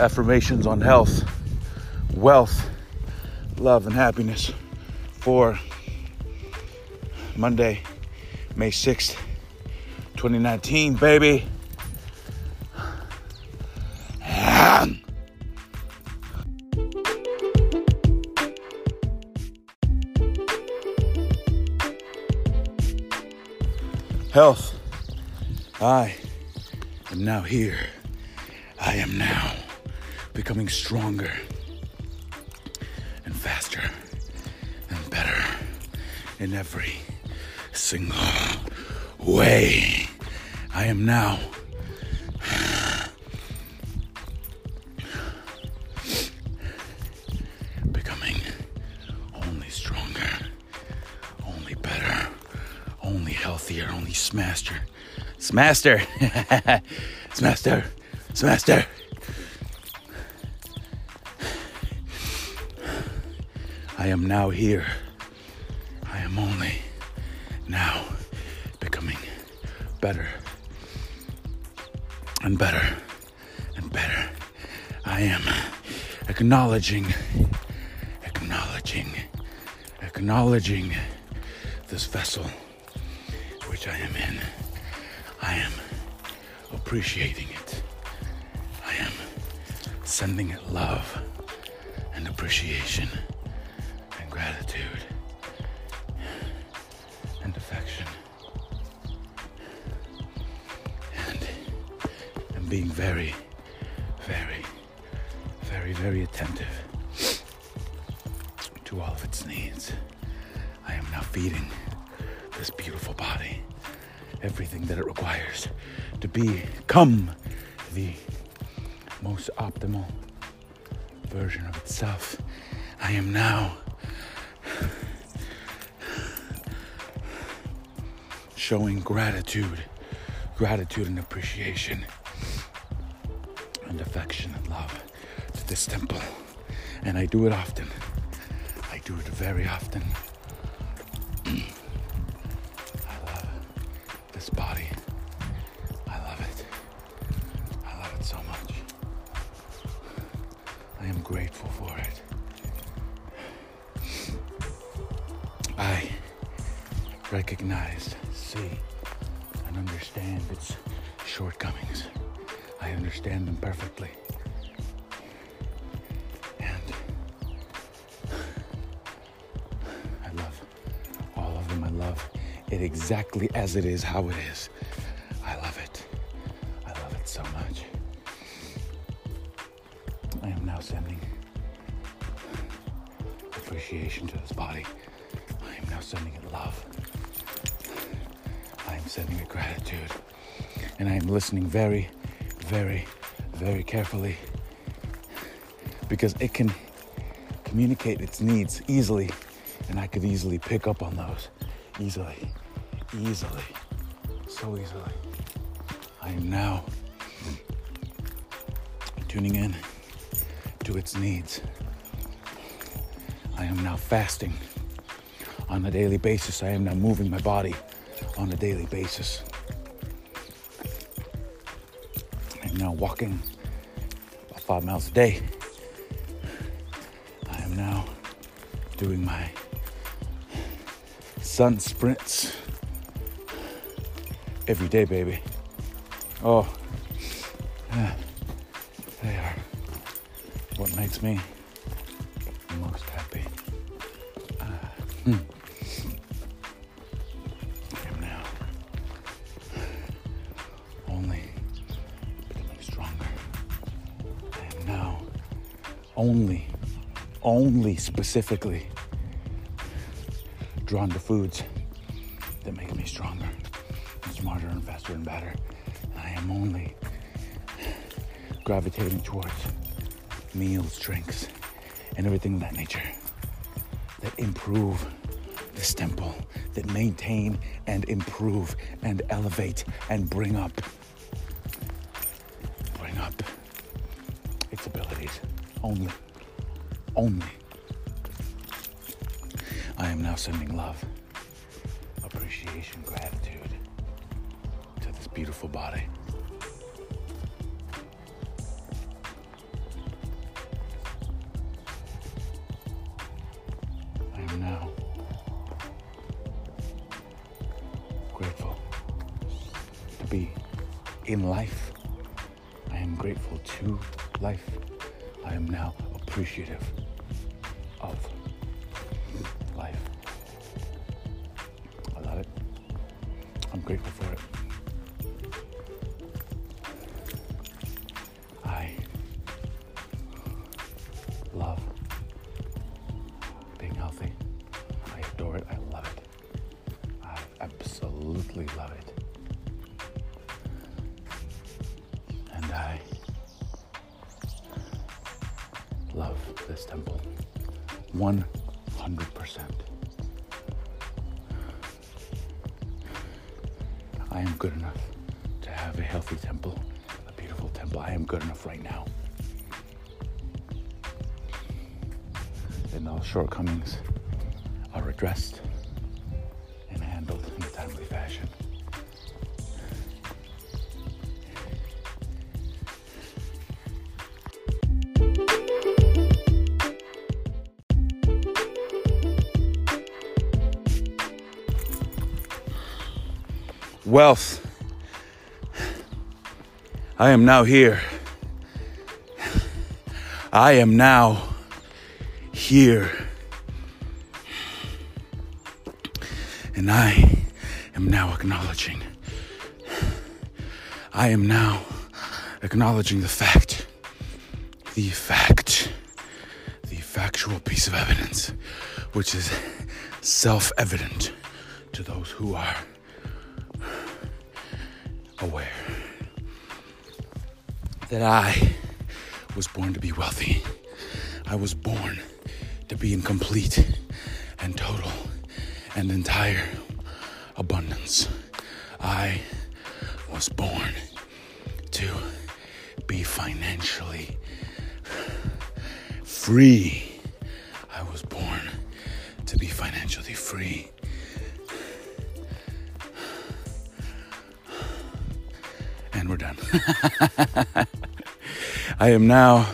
affirmations on health, wealth, love, and happiness for Monday, May 6th, 2019, baby. Health. I am now here. I am now becoming stronger and faster and better in every single way. I am now becoming only stronger, only better, only healthier, only smaster. Smaster! Smaster! Smaster! I am now here. I am only now becoming better and better and better. I am acknowledging, acknowledging, acknowledging this vessel which I am in. I am appreciating it. I am sending it love and appreciation very, very, very, very attentive to all of its needs. I am now feeding this beautiful body everything that it requires to become the most optimal version of itself. I am now showing gratitude, gratitude and appreciation and affection and love to this temple. And I do it often. I do it very often. It exactly as it is, how it is. I love it. I love it so much. I am now sending appreciation to this body. I am now sending it love. I am sending it gratitude. And I am listening very, very, very carefully because it can communicate its needs easily, and I could easily pick up on those. Easily, easily, so easily. I am now tuning in to its needs. I am now fasting on a daily basis. I am now moving my body on a daily basis. I'm now walking about five miles a day. I am now doing my sun sprints every day, baby. Oh, they are what makes me most happy. Ah, hmm. I am now only becoming stronger. I am now only, only specifically drawn to foods that make me stronger smarter and faster and better. I am only gravitating towards meals, drinks, and everything of that nature that improve this temple, that maintain and improve and elevate and bring up, bring up its abilities. Only, only. I am now sending love, appreciation, gratitude beautiful body. I am now grateful to be in life. I am grateful to life. I am now appreciative this temple 100%. I am good enough to have a healthy temple, a beautiful temple. I am good enough right now. And all shortcomings are addressed and handled in a timely fashion. Wealth. I am now here. I am now here. And I am now acknowledging. I am now acknowledging the fact, the fact, the factual piece of evidence, which is self evident to those who are aware that I was born to be wealthy. I was born to be in complete and total and entire abundance. I was born to be financially free. I am now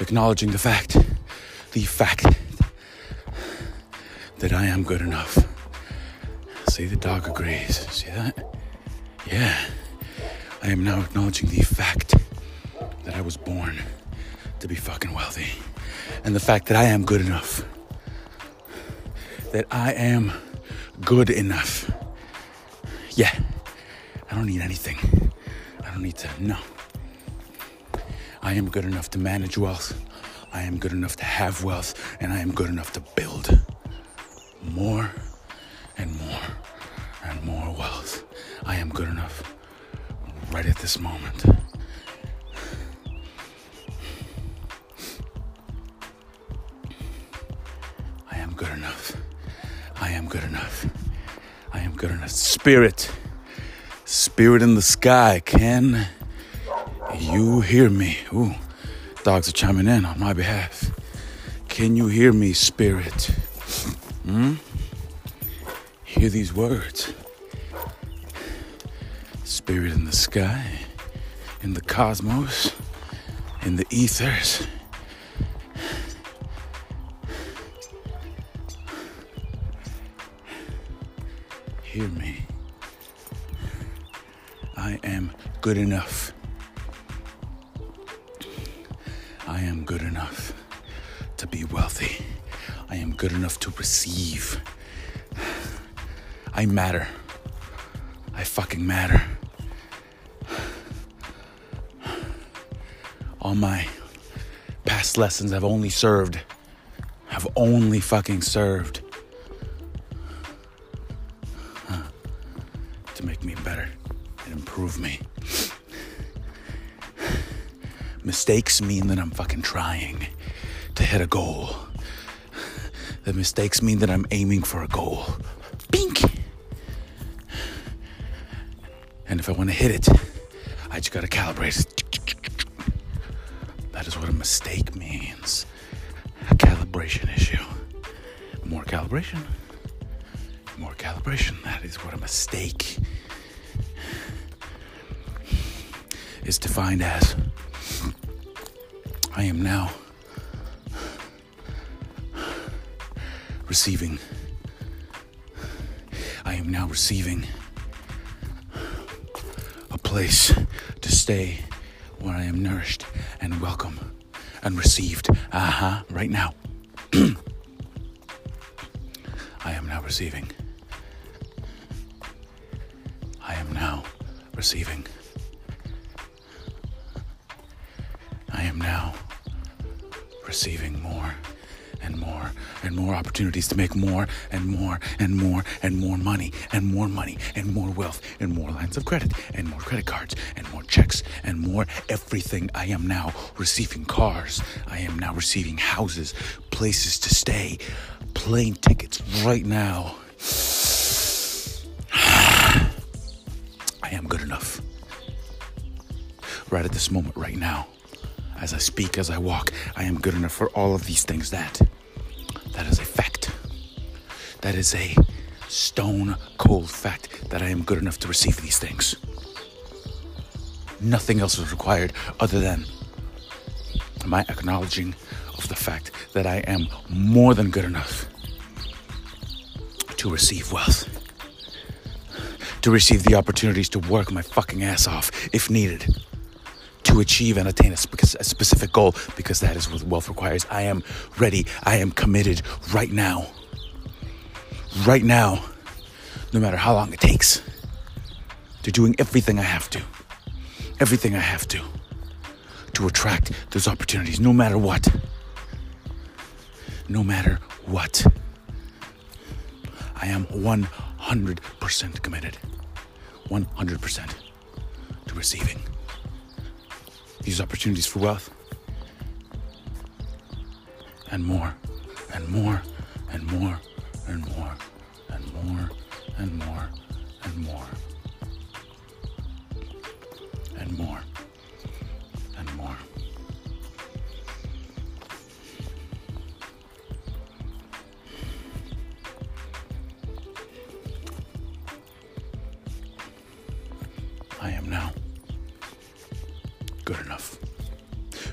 acknowledging the fact, the fact that I am good enough. See, the dog agrees. See that? Yeah. I am now acknowledging the fact that I was born to be fucking wealthy. And the fact that I am good enough. That I am good enough. Yeah. I don't need anything. I don't need to, no. I am good enough to manage wealth. I am good enough to have wealth. And I am good enough to build more and more and more wealth. I am good enough right at this moment. I am good enough. I am good enough. Spirit, spirit in the sky, can you hear me? Ooh, dogs are chiming in on my behalf. Can you hear me, spirit? Hmm? Hear these words. Spirit in the sky, in the cosmos, in the ethers. Hear me. I am good enough. I am good enough to be wealthy. I am good enough to receive. I matter. I fucking matter. All my past lessons have only served, have only fucking served Mistakes mean that I'm fucking trying to hit a goal. The mistakes mean that I'm aiming for a goal. Bink! And if I want to hit it, I just gotta calibrate it. That is what a mistake means. A calibration issue. More calibration. More calibration. That is what a mistake is defined as. I am now receiving. I am now receiving a place to stay where I am nourished and welcome and received. Uh huh, right now. I am now receiving. I am now receiving. I am now receiving more and more and more opportunities to make more and more and more and more money and more money and more wealth and more lines of credit and more credit cards and more checks and more everything. I am now receiving cars. I am now receiving houses, places to stay, plane tickets right now. I am good enough. Right at this moment, right now as I speak, as I walk. I am good enough for all of these things. That that is a fact. That is a stone cold fact that I am good enough to receive these things. Nothing else is required other than my acknowledging of the fact that I am more than good enough to receive wealth, to receive the opportunities to work my fucking ass off if needed to achieve and attain a, a specific goal because that is what wealth requires. I am ready. I am committed right now. Right now, no matter how long it takes, to doing everything I have to. Everything I have to to attract those opportunities, no matter what. No matter what. I am 100% committed. 100% to receiving these opportunities for wealth. And more, and more, and more, and more, and more, and more, and more, and more,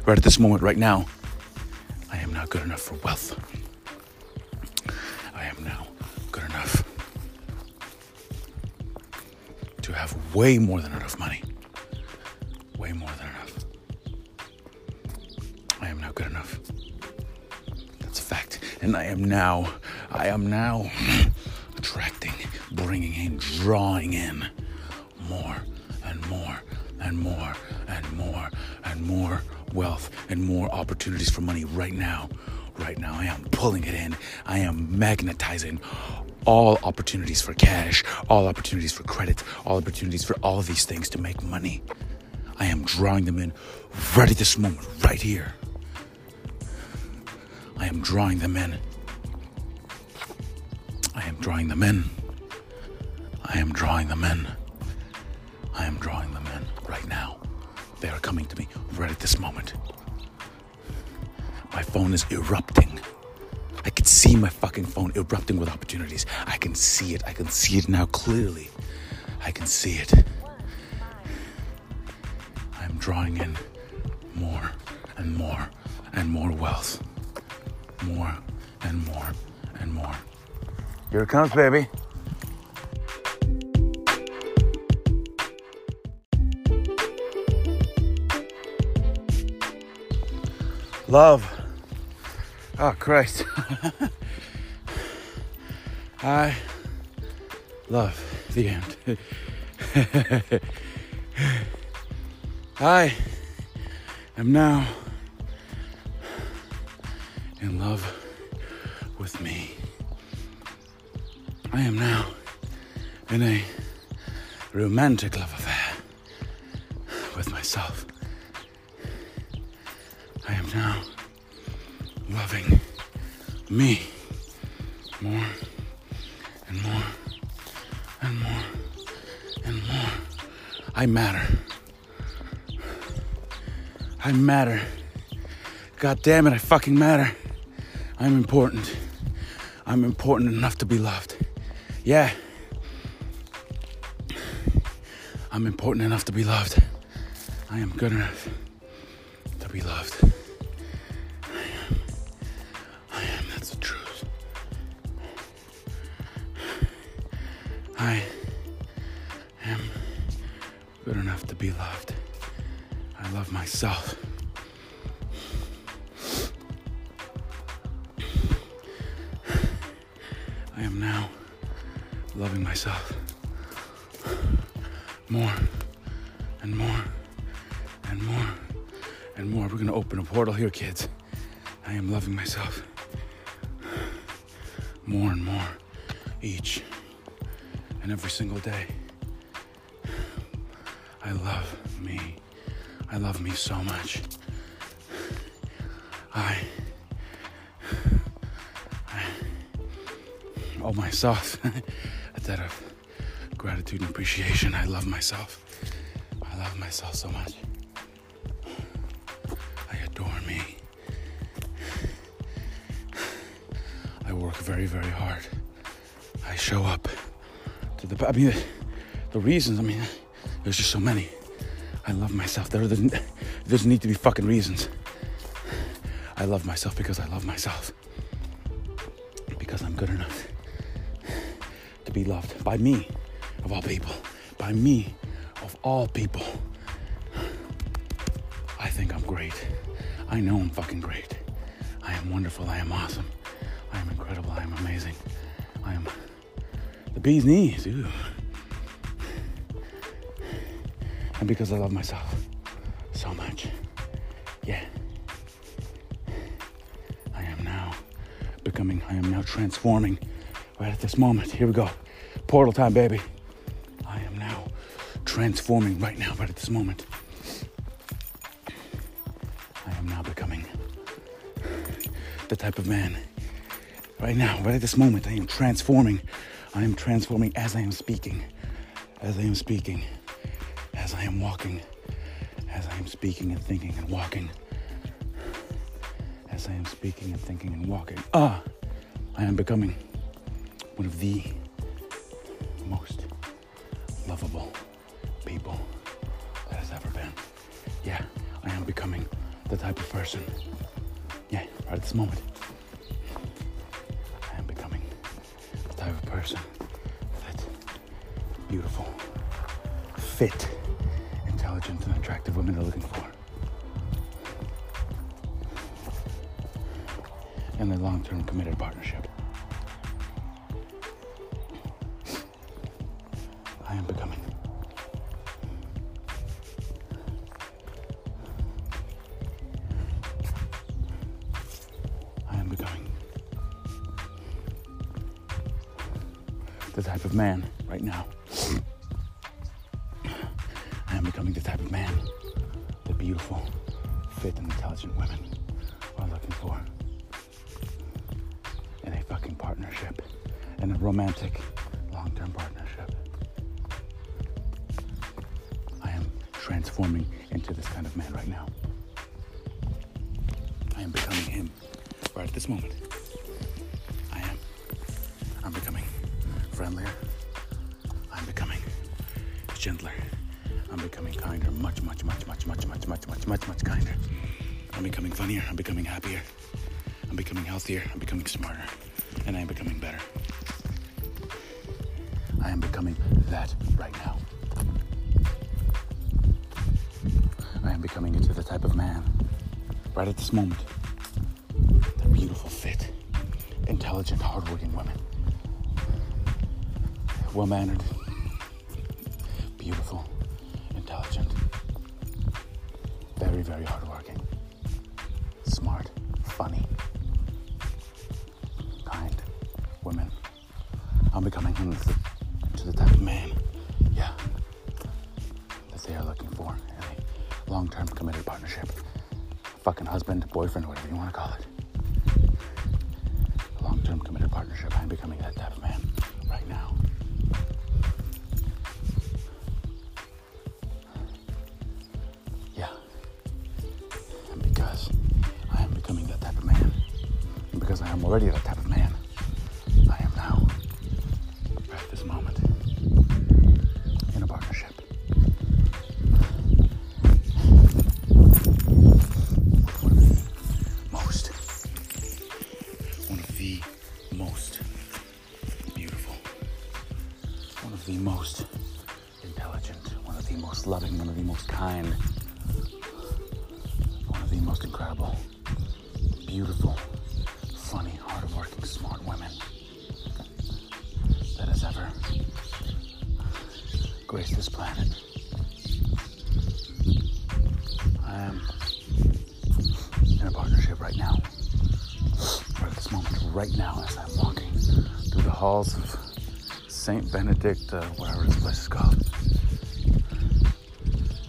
Right at this moment, right now, I am not good enough for wealth. I am now good enough to have way more than enough money. Way more than enough. I am now good enough. That's a fact. And I am now, I am now attracting, bringing in, drawing in and more opportunities for money right now. Right now, I am pulling it in. I am magnetizing all opportunities for cash, all opportunities for credit, all opportunities for all of these things to make money. I am drawing them in right at this moment, right here. I am drawing them in. I am drawing them in. I am drawing them in. I am drawing them in right now. They are coming to me right at this moment. My phone is erupting. I can see my fucking phone erupting with opportunities. I can see it. I can see it now clearly. I can see it. I'm drawing in more and more and more wealth. More and more and more. Here it comes, baby. Love. Oh, Christ. I love the end. I am now in love with me. I am now in a romantic love affair with myself. Loving me more and more and more and more. I matter. I matter. God damn it, I fucking matter. I'm important. I'm important enough to be loved. Yeah. I'm important enough to be loved. I am good enough myself. I am now loving myself more and more and more and more. We're gonna open a portal here, kids. I am loving myself more and more each and every single day. I love me. I love me so much. I, I owe myself a debt of gratitude and appreciation. I love myself. I love myself so much. I adore me. I work very, very hard. I show up to the. I mean, the reasons. I mean, there's just so many. I love myself. There doesn't, there doesn't need to be fucking reasons. I love myself because I love myself. Because I'm good enough to be loved by me, of all people. By me, of all people. I think I'm great. I know I'm fucking great. I am wonderful. I am awesome. I am incredible. I am amazing. I am the bee's knees. Ooh. And because I love myself so much. Yeah. I am now becoming, I am now transforming right at this moment. Here we go. Portal time, baby. I am now transforming right now, right at this moment. I am now becoming the type of man. Right now, right at this moment, I am transforming. I am transforming as I am speaking. As I am speaking. I am walking. As I am speaking and thinking and walking. As I am speaking and thinking and walking. Ah! I am becoming one of the most lovable people that has ever been. Yeah, I am becoming the type of person. Yeah, right at this moment. I am becoming the type of person that beautiful, fit, intelligent, and attractive women are looking for. And a long term committed partnership. Transforming into this kind of man right now. I am becoming him right at this moment. I am. I'm becoming friendlier. I'm becoming gentler. I'm becoming kinder, much, much, much, much, much, much, much, much, much, much kinder. I'm becoming funnier. I'm becoming happier. I'm becoming healthier. I'm becoming smarter. And I am becoming better. I am becoming that right now. Becoming into the type of man right at this moment. They're beautiful, fit, intelligent, hardworking women. Well mannered, beautiful, intelligent, very, very hardworking, long term committed partnership. Fucking husband, boyfriend, whatever you want to call it. Long term committed partnership. I'm becoming that type of man graced this planet. I am in a partnership right now, right at this moment, right now, as I'm walking through the halls of Saint Benedict, uh, whatever this place is called.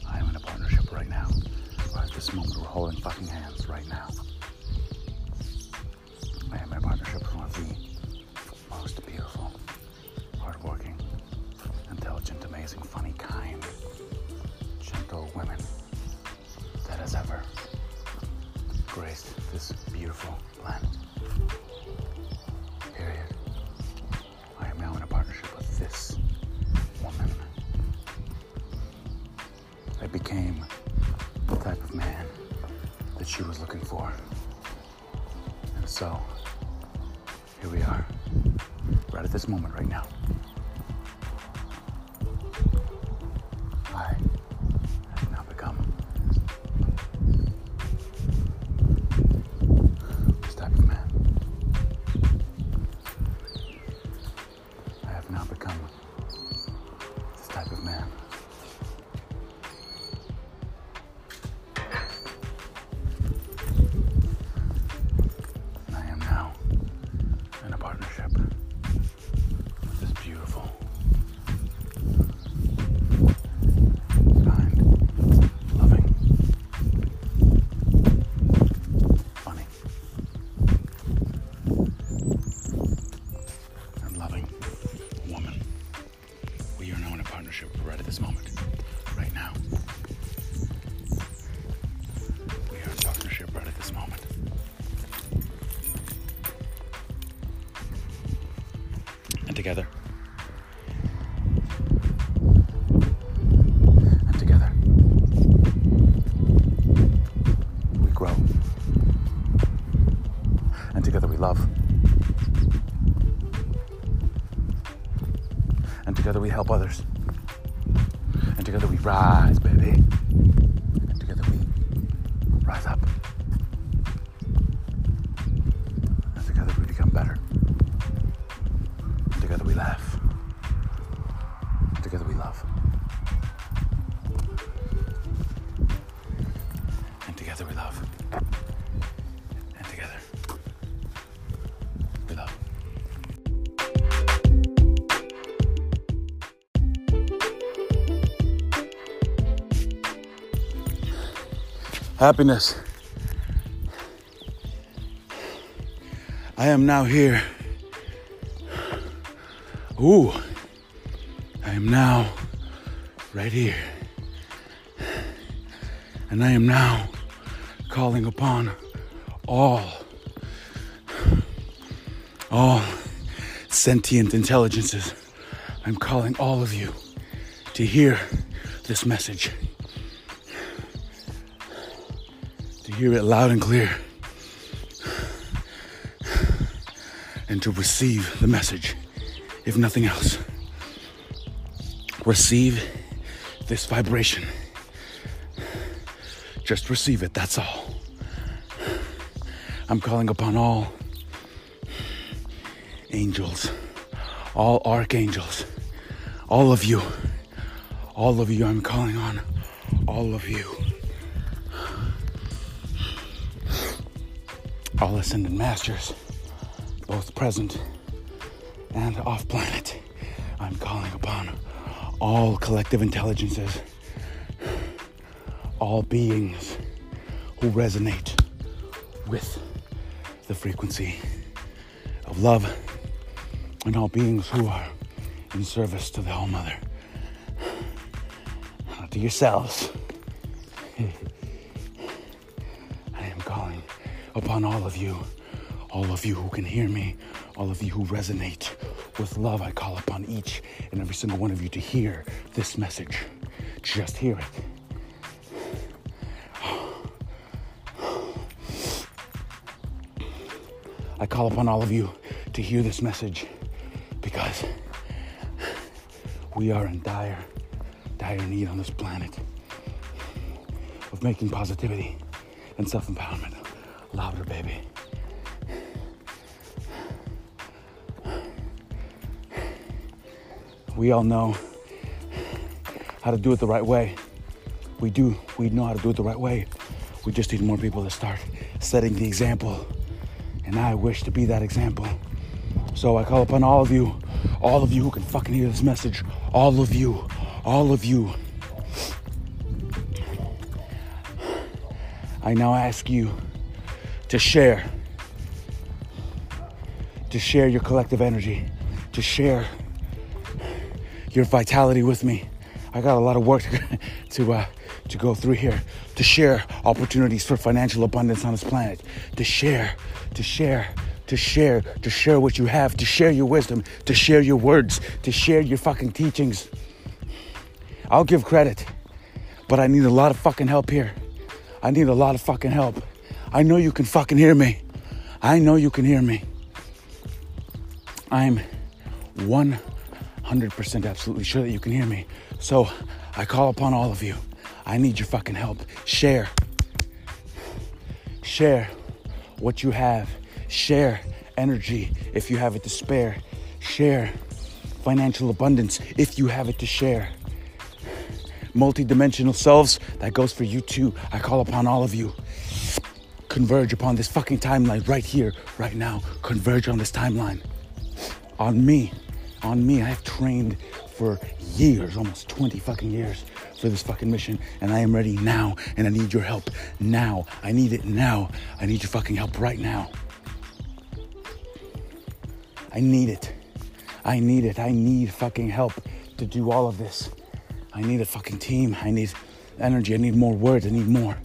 I am in a partnership right now, right at this moment, we're holding fucking hands right now. And together. And together. We grow. And together we love. And together we help others. And together we rise, baby. Happiness. I am now here. Ooh, I am now right here. And I am now calling upon all, all sentient intelligences. I'm calling all of you to hear this message, hear it loud and clear, and to receive the message, if nothing else. Receive this vibration. Just receive it, that's all. I'm calling upon all angels, all archangels, all of you, all of you, I'm calling on all of you. All ascended masters, both present and off planet. I'm calling upon all collective intelligences, all beings who resonate with the frequency of love, and all beings who are in service to the All Mother. To yourselves. upon all of you, all of you who can hear me, all of you who resonate with love. I call upon each and every single one of you to hear this message. Just hear it. I call upon all of you to hear this message because We are in dire, dire need on this planet of making positivity and self empowerment louder, baby. We all know how to do it the right way. We do. We know how to do it the right way. We just need more people to start setting the example. And I wish to be that example. So I call upon all of you, all of you who can fucking hear this message, all of you, all of you. I now ask you to share, to share your collective energy, to share your vitality with me. I got a lot of work to, to, uh, to go through here, to share opportunities for financial abundance on this planet, to share, to share, to share, to share what you have, to share your wisdom, to share your words, to share your fucking teachings. I'll give credit, but I need a lot of fucking help here. I need a lot of fucking help. I know you can fucking hear me. I know you can hear me. I'm 100% absolutely sure that you can hear me. So I call upon all of you. I need your fucking help. Share. Share what you have. Share energy if you have it to spare. Share financial abundance if you have it to share. Multi-dimensional selves, that goes for you too. I call upon all of you. Converge upon this fucking timeline right here, right now. Converge on this timeline. On me on me. I have trained for years, almost 20 fucking years for this fucking mission, and I am ready now, and I need your help now. I need it now. I need your fucking help right now. I need it. I need it. I need fucking help to do all of this. I need a fucking team. I need energy. I need more words. I need more.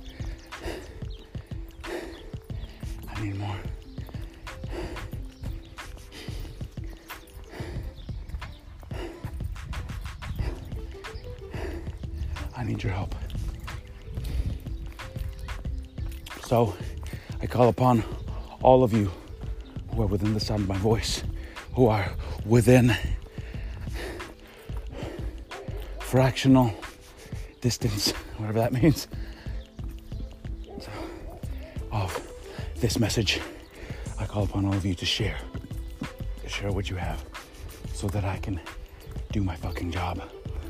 Need your help. So I call upon all of you who are within the sound of my voice, who are within fractional distance, whatever that means, this message. I call upon all of you to share, to share what you have, so that I can do my fucking job,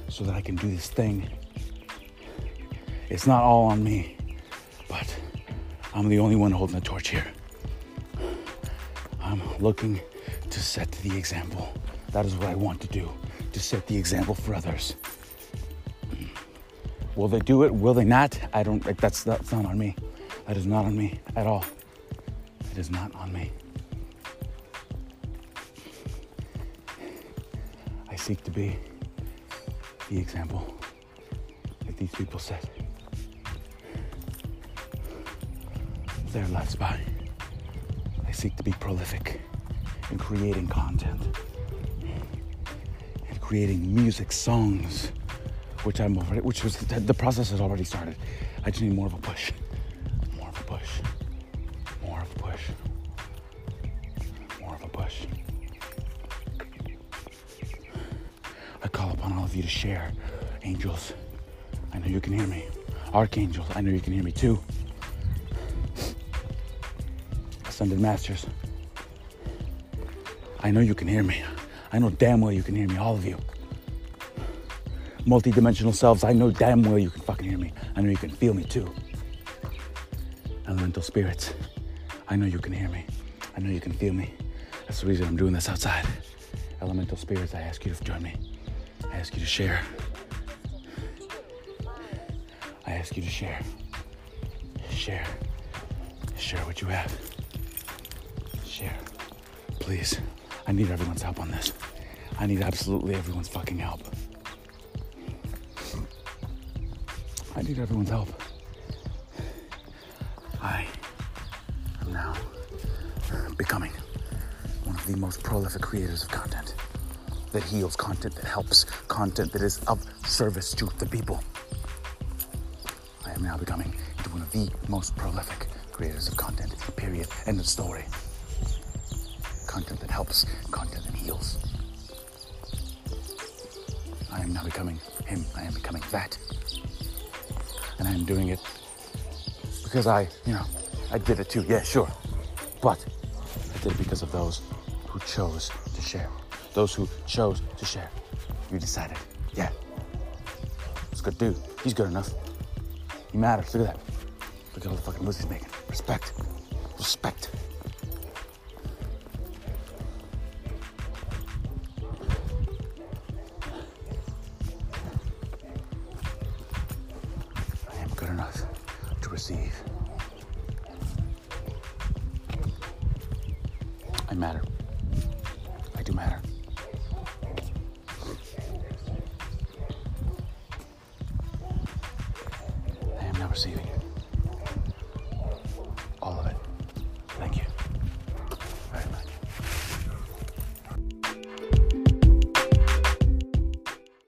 so that I can do this thing it's not all on me, but I'm the only one holding the torch here. I'm looking to set the example. That is what I want to do, to set the example for others. Will they do it? Will they not? I don't, that's, that's not on me. That is not on me at all. It is not on me. I seek to be the example that these people set. their lives by. I seek to be prolific in creating content and creating music, songs, which I'm already, which was the process has already started. I just need more of a push, share, angels. I know you can hear me. Archangels, I know you can hear me too. Ascended Masters. I know you can hear me. I know damn well you can hear me, all of you. Multi-dimensional selves, I know damn well you can fucking hear me. I know you can feel me too. Elemental spirits, I know you can hear me. I know you can feel me. That's the reason I'm doing this outside. Elemental spirits, I ask you to join me. I ask you to share. I ask you to share. Share. Share what you have share. Please. I need everyone's help on this. I need absolutely everyone's fucking help. I need everyone's help. I am now uh, becoming one of the most prolific creators of content that heals, content that helps, content that is of service to the people. I am now becoming one of the most prolific creators of content, period. End of story content that helps, content that heals. I am now becoming him. I am becoming that. And I am doing it because I, you know, I did it too. Yeah, sure. But I did it because of those who chose to share. Those who chose to share. You decided, yeah, it's a good dude. He's good enough. He matters. Look at that. Look at all the fucking moves he's making. Respect. Respect.